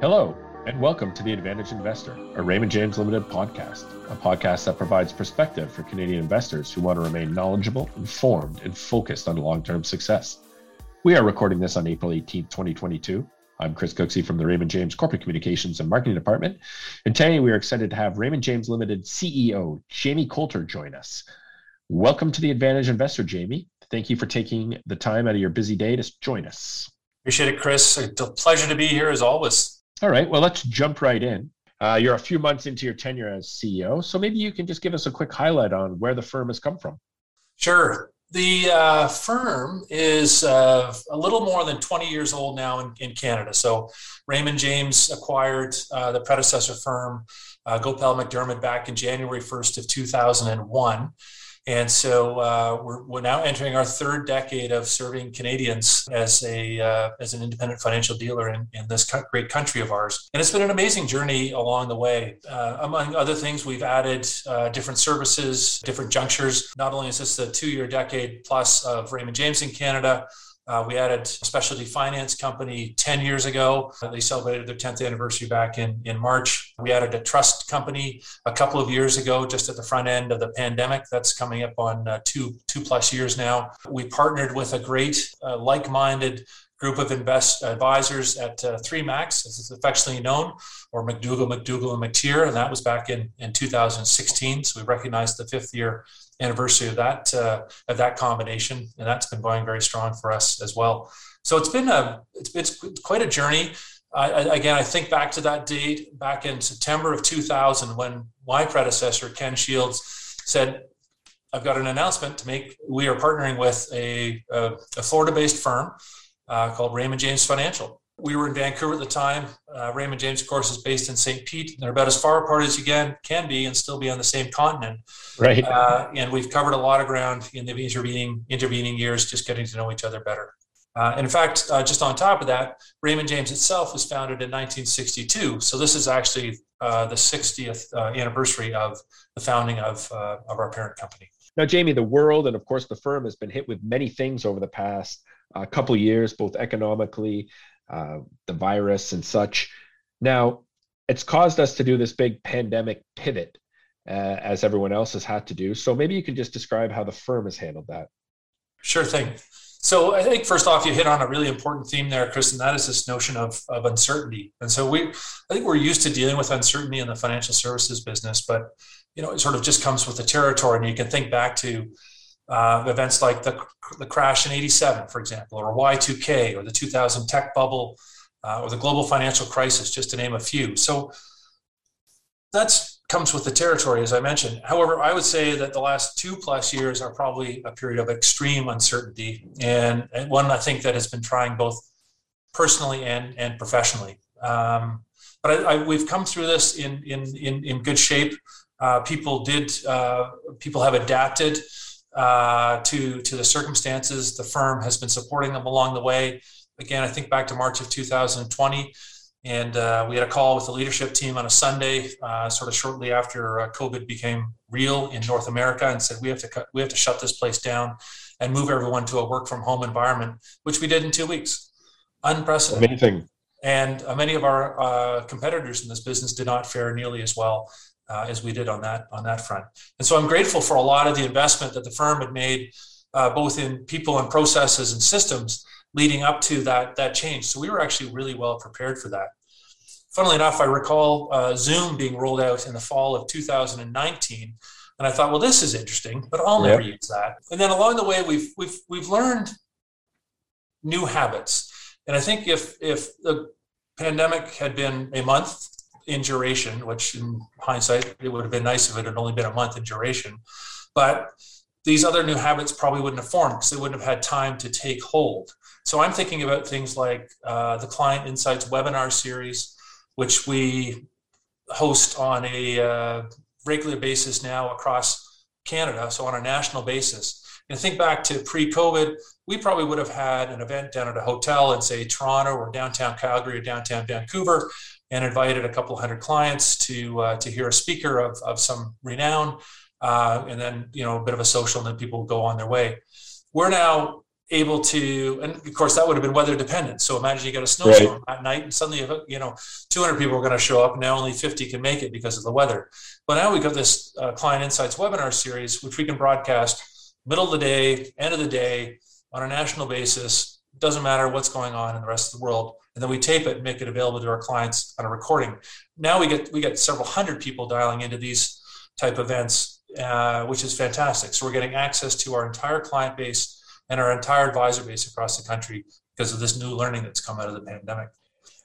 Hello, and welcome to The Advantaged Investor, a Raymond James Limited podcast, a podcast that provides perspective for Canadian investors who want to remain knowledgeable, informed, and focused on long term success. We are recording this on April 18, 2022. I'm Chris Cooksey from the Raymond James Corporate Communications and Marketing Department. And today we are excited to have Raymond James Limited CEO Jamie Coulter join us. Welcome to the Advantaged Investor, Jamie. Thank you for taking the time out of your busy day to join us. Appreciate it, Chris. It's a pleasure to be here as always. All right. Well, let's jump right in. Uh, you're a few months into your tenure as CEO, so maybe you can just give us a quick highlight on where the firm has come from. Sure. The uh, firm is uh, a little more than 20 years old now in, in Canada. So Raymond James acquired uh, the predecessor firm, uh, Goepel McDermid, back in January 1st of 2001. And so uh, we're, we're now entering our third decade of serving Canadians as a uh, as an independent financial dealer in, in this great country of ours. And it's been an amazing journey along the way. Uh, among other things, we've added uh, different services, different junctures. Not only is this the two year decade plus of Raymond James in Canada, uh, we added a specialty finance company 10 years ago. Uh, they celebrated their 10th anniversary back in, in March. We added a trust company a couple of years ago, just at the front end of the pandemic. That's coming up on uh, two, two plus years now. We partnered with a great, uh, like minded group of invest advisors at uh, 3Macs, as it's affectionately known, or MacDougall, MacDougall, and MacTier. And that was back in, in 2016. So we recognized the fifth year anniversary of that uh, of that combination, and that's been going very strong for us as well. So it's been a it's, it's quite a journey. I, again, I think back to that date back in September of 2000 when my predecessor Ken Shields said, "I've got an announcement to make. We are partnering with a, a, a Florida-based firm uh, called Raymond James Financial." We were in Vancouver at the time. Uh, Raymond James, of course, is based in St. Pete. They're about as far apart as you can, can be and still be on the same continent. Right. Uh, and we've covered a lot of ground in the intervening, intervening years, just getting to know each other better. Uh, and in fact, uh, just on top of that, Raymond James itself was founded in 1962. So this is actually uh, the 60th uh, anniversary of the founding of, of our parent company. Now, Jamie, the world and of course the firm has been hit with many things over the past uh, couple years, both economically uh, the virus and such. Now, it's caused us to do this big pandemic pivot, uh, as everyone else has had to do. So maybe you can just describe how the firm has handled that. Sure thing. So I think first off, you hit on a really important theme there, Chris, and that is this notion of, of uncertainty. And so we, I think we're used to dealing with uncertainty in the financial services business, but you know, it sort of just comes with the territory. And you can think back to uh, events like the, the crash in 87, for example, or Y2K, or the 2000 tech bubble, uh, or the global financial crisis, just to name a few. So that comes with the territory, as I mentioned. However, I would say that the last two plus years are probably a period of extreme uncertainty, and, and one I think that has been trying both personally and and professionally. Um, but I, I, we've come through this in in in, in good shape. Uh, people did uh, people have adapted uh, to to the circumstances. The firm has been supporting them along the way. Again, I think back to March of 2020, and uh, we had a call with the leadership team on a Sunday, uh, sort of shortly after uh, COVID became real in North America, and said we have to cut, we have to shut this place down and move everyone to a work from home environment, which we did in two weeks. Unprecedented. Amazing. And uh, many of our uh, competitors in this business did not fare nearly as well uh, as we did on that on that front. And so I'm grateful for a lot of the investment that the firm had made, uh, both in people and processes and systems leading up to that that change. So we were actually really well prepared for that. Funnily enough, I recall uh, Zoom being rolled out in the fall of 2019. And I thought, well, this is interesting, but I'll never yep. use that. And then along the way, we've we've we've learned new habits. And I think if if the pandemic had been a month in duration, which in hindsight, it would have been nice if it had only been a month in duration. But these other new habits probably wouldn't have formed because they wouldn't have had time to take hold. So I'm thinking about things like uh, the Client Insights webinar series, which we host on a uh, regular basis now across Canada, so on a national basis. And think back to pre-COVID, we probably would have had an event down at a hotel in say Toronto or downtown Calgary or downtown Vancouver, and invited a couple hundred clients to uh, to hear a speaker of, of some renown, uh, and then you know a bit of a social, and then people go on their way. We're now able to, and of course that would have been weather dependent. So imagine you get a snowstorm right. at night, and suddenly you know 200 people are going to show up, and now only 50 can make it because of the weather. But now we've got this uh, Client Insights webinar series, which we can broadcast middle of the day, end of the day, on a national basis. Doesn't matter what's going on in the rest of the world, and then we tape it and make it available to our clients on a recording. Now we get we get several hundred people dialing into these type events, uh, which is fantastic. So we're getting access to our entire client base and our entire advisor base across the country because of this new learning that's come out of the pandemic.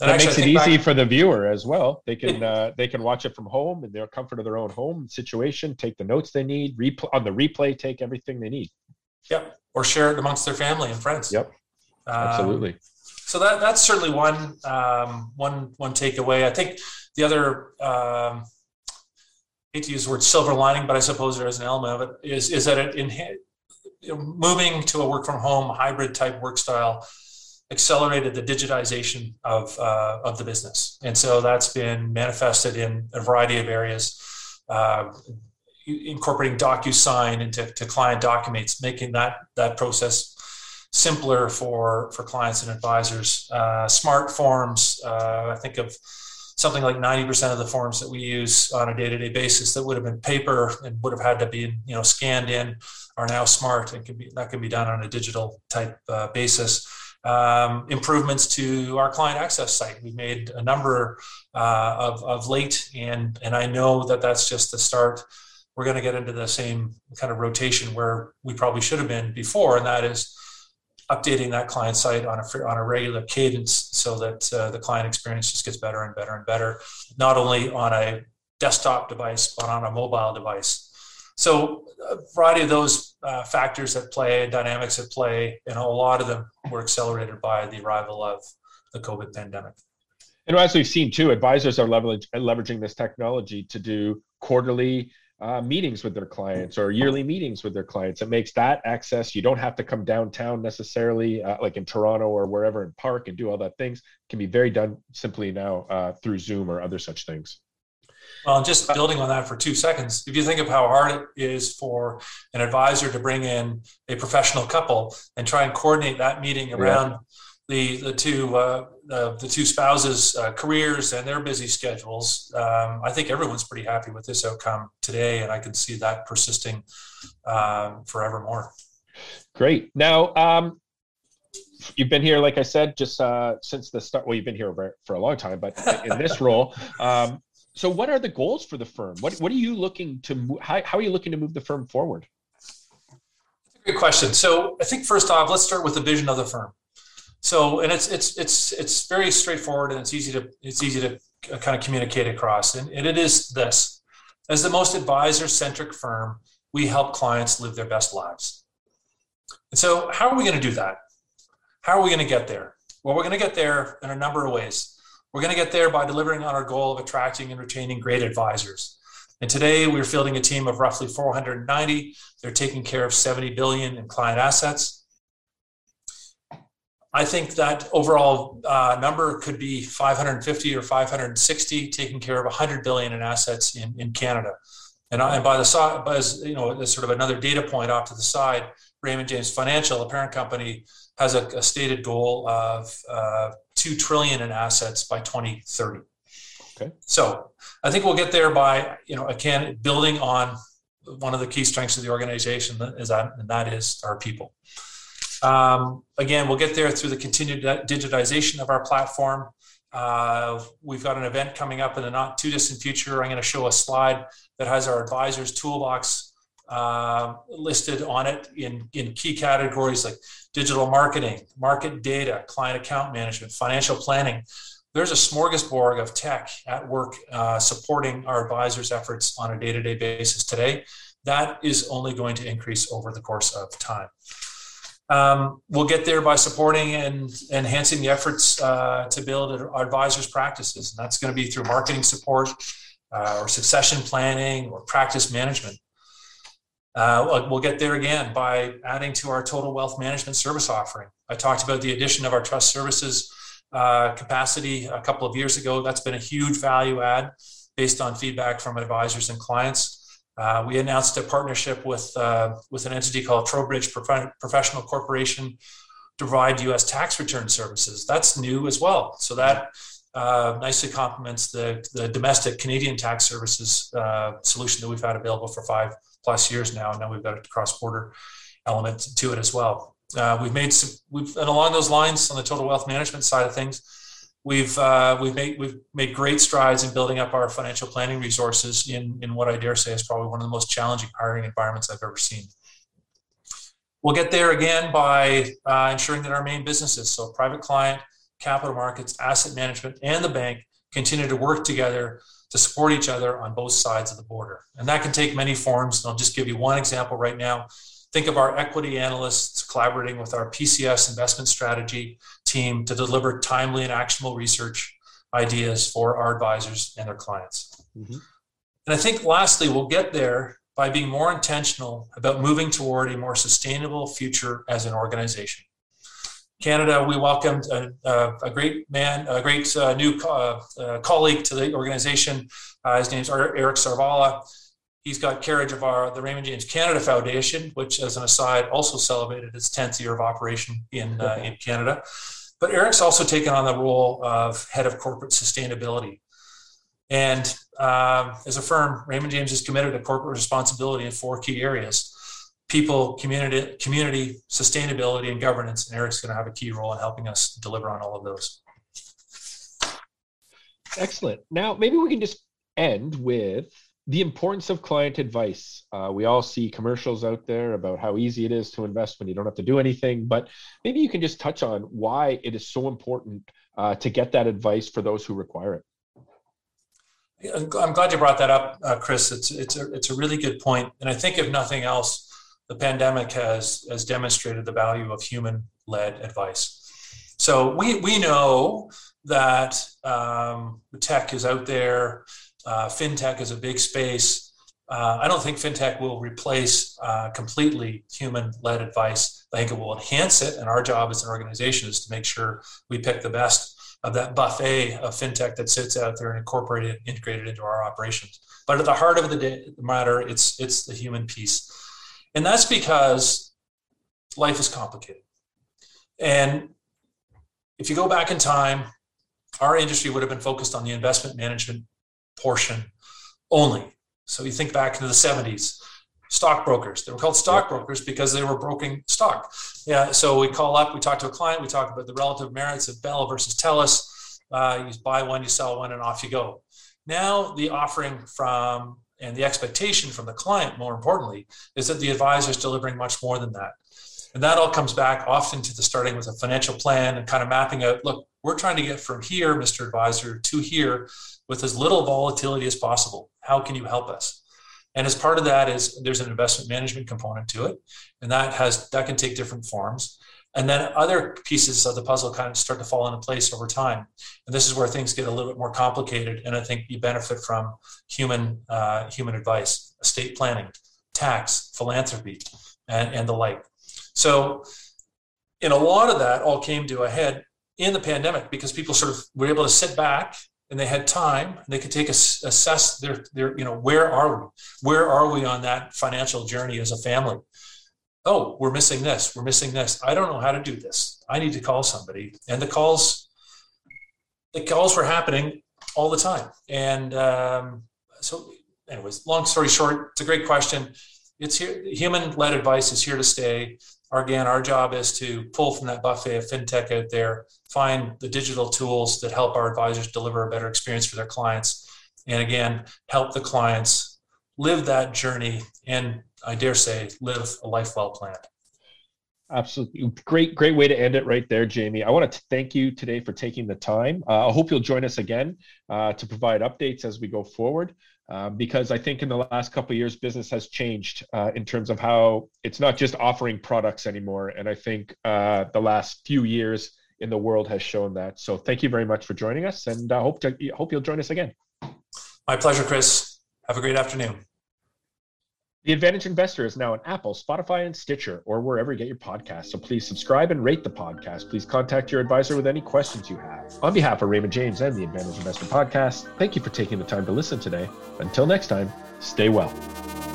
And that actually, makes it easy back, for the viewer as well. They can uh, they can watch it from home in their comfort of their own home situation. Take the notes they need. Replay on the replay. Take everything they need. Yep, or share it amongst their family and friends. Yep, um, absolutely. Um, so that that's certainly one um, one one takeaway. I think the other um, I hate to use the word silver lining, but I suppose there is an element of it is is that it moving to a work from home hybrid type work style accelerated the digitization of, uh, of the business. And so that's been manifested in a variety of areas, uh, incorporating DocuSign into to client documents, making that, that process simpler for, for clients and advisors. Uh, smart forms, uh, I think of something like 90% of the forms that we use on a day-to-day basis that would have been paper and would have had to be you know scanned in are now smart and can be that can be done on a digital type uh, basis. Um, improvements to our client access site. We made a number uh, of, of late, and and I know that that's just the start. We're going to get into the same kind of rotation where we probably should have been before, and that is updating that client site on a on a regular cadence so that uh, the client experience just gets better and better and better, not only on a desktop device but on a mobile device. So a variety of those uh, factors at play, dynamics at play, and a lot of them were accelerated by the arrival of the COVID pandemic. And as we've seen too, advisors are leveraging this technology to do quarterly uh, meetings with their clients or yearly meetings with their clients. It makes that access. You don't have to come downtown necessarily, uh, like in Toronto or wherever in Park, and do all that things. It can be very done simply now uh, through Zoom or other such things. Well, just building on that for two seconds, if you think of how hard it is for an advisor to bring in a professional couple and try and coordinate that meeting around yeah. The the two uh, the, the two spouses' uh, careers and their busy schedules, um, I think everyone's pretty happy with this outcome today, and I can see that persisting um, forevermore. Great. Now, um, you've been here, like I said, just uh, since the start. Well, you've been here for a long time, but in this role, um, so, what are the goals for the firm? What What are you looking to? How, how are you looking to move the firm forward? Good question. So, I think first off, let's start with the vision of the firm. So, and it's it's it's it's very straightforward and it's easy to it's easy to kind of communicate across. And, and it is this: as the most advisor centric firm, we help clients live their best lives. And so, how are we going to do that? How are we going to get there? Well, we're going to get there in a number of ways. We're going to get there by delivering on our goal of attracting and retaining great advisors. And today we're fielding a team of roughly 490. They're taking care of 70 billion in client assets. I think that overall uh, number could be 550 or 560, taking care of 100 billion in assets in, in Canada. And, and by the side, as you know, as sort of another data point off to the side, Raymond James Financial, the parent company, has a, a stated goal of uh, two trillion in assets by 2030. Okay. So I think we'll get there by you know again building on one of the key strengths of the organization is that and that is our people. Um, again, we'll get there through the continued digitization of our platform. Uh, we've got an event coming up in the not too distant future. I'm going to show a slide that has our advisors toolbox uh, listed on it in, in key categories like digital marketing, market data, client account management, financial planning. There's a smorgasbord of tech at work uh, supporting our advisors' efforts on a day to day basis today. That is only going to increase over the course of time. Um, we'll get there by supporting and enhancing the efforts uh, to build our advisors' practices. And that's going to be through marketing support uh, or succession planning or practice management. Uh, we'll get there again by adding to our total wealth management service offering. I talked about the addition of our trust services uh, capacity a couple of years ago. That's been a huge value add based on feedback from advisors and clients. Uh, we announced a partnership with uh, with an entity called Trowbridge Prof- Professional Corporation to provide U.S. tax return services. That's new as well. So that uh, nicely complements the, the domestic Canadian tax services uh, solution that we've had available for five plus years now. And now we've got a cross border element to it as well. Uh, we've made some, we've, and along those lines on the total wealth management side of things, we've uh, we've made we've made great strides in building up our financial planning resources in in what I dare say is probably one of the most challenging hiring environments I've ever seen. We'll get there again by uh, ensuring that our main businesses, so private client, capital markets, asset management, and the bank continue to work together to support each other on both sides of the border. And that can take many forms. And I'll just give you one example right now. Think of our equity analysts collaborating with our PCS investment strategy team to deliver timely and actionable research ideas for our advisors and their clients. Mm-hmm. And I think lastly, we'll get there by being more intentional about moving toward a more sustainable future as an organization. Canada, we welcomed a, a, a great man, a great uh, new co- uh, uh, colleague to the organization. Uh, his name's Eric Sarvala. He's got carriage of our the Raymond James Canada Foundation, which, as an aside, also celebrated its 10th year of operation in uh, in Canada. But Eric's also taken on the role of head of corporate sustainability. And um, as a firm, Raymond James is committed to corporate responsibility in four key areas people, community, community, sustainability, and governance. And Eric's going to have a key role in helping us deliver on all of those. Excellent. Now, maybe we can just end with the importance of client advice. Uh, we all see commercials out there about how easy it is to invest when you don't have to do anything, but maybe you can just touch on why it is so important uh, to get that advice for those who require it. I'm glad you brought that up, uh, Chris. It's it's a it's a really good point, and I think if nothing else, the pandemic has has demonstrated the value of human led advice. So we we know that um, tech is out there. Uh, fintech is a big space. Uh, I don't think fintech will replace uh, completely human led advice. I think it will enhance it. And our job as an organization is to make sure we pick the best of that buffet of fintech that sits out there and incorporate it, integrated into our operations. But at the heart of the, the matter, it's it's the human piece, and that's because life is complicated. And if you go back in time, our industry would have been focused on the investment management portion only. So you think back into the 70s, stockbrokers. They were called stockbrokers because they were broking stock. Yeah. So we call up, we talk to a client, we talk about the relative merits of Bell versus Telus. Uh, you buy one, you sell one, and off you go. Now the offering from and the expectation from the client, more importantly, is that the advisor is delivering much more than that. And that all comes back often to the starting with a financial plan and kind of mapping out look, we're trying to get from here, Mr. Advisor, to here with as little volatility as possible. How can you help us? And as part of that is there's an investment management component to it, and that has that can take different forms. And then other pieces of the puzzle kind of start to fall into place over time. And this is where things get a little bit more complicated. And I think you benefit from human uh, human advice, estate planning, tax, philanthropy, and, and the like. So, in a lot of that, all came to a head in the pandemic because people sort of were able to sit back and they had time they could take a, assess their their you know where are we where are we on that financial journey as a family? Oh we're missing this we're missing this i don't know how to do this i need to call somebody and the calls the calls were happening all the time and um, so anyways long story short it's a great question it's here human led advice is here to stay again, our job is to pull from that buffet of fintech out there, find the digital tools that help our advisors deliver a better experience for their clients, and again, help the clients live that journey and I dare say, live a life well planned. Absolutely. Great, great way to end it right there, Jamie. I want to thank you today for taking the time. Uh, I hope you'll join us again uh, to provide updates as we go forward. Uh, because I think in the last couple years, business has changed uh, in terms of how it's not just offering products anymore. And I think uh, the last few years in the world has shown that. So thank you very much for joining us, and I hope to, hope you'll join us again. My pleasure, Chris. Have a great afternoon. The Advantaged Investor is now on Apple, Spotify, and Stitcher, or wherever you get your podcasts. So please subscribe and rate the podcast. Please contact your advisor with any questions you have. On behalf of Raymond James and the Advantaged Investor podcast, thank you for taking the time to listen today. Until next time, Stay well.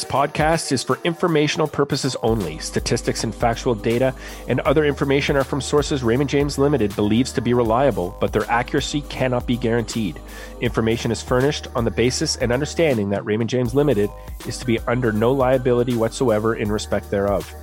This podcast is for informational purposes only. Statistics and factual data and other information are from sources Raymond James Limited believes to be reliable, but their accuracy cannot be guaranteed. Information is furnished on the basis and understanding that Raymond James Limited is to be under no liability whatsoever in respect thereof.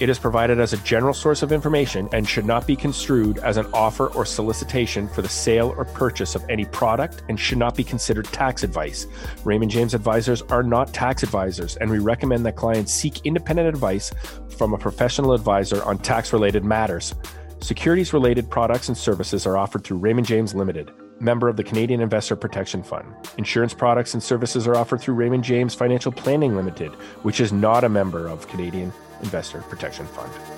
It is provided as a general source of information and should not be construed as an offer or solicitation for the sale or purchase of any product and should not be considered tax advice. Raymond James advisors are not tax advisors, and we recommend that clients seek independent advice from a professional advisor on tax related matters. Securities related products and services are offered through Raymond James Limited, member of the Canadian Investor Protection Fund. Insurance products and services are offered through Raymond James Financial Planning Limited, which is not a member of Canadian Investor Protection Fund.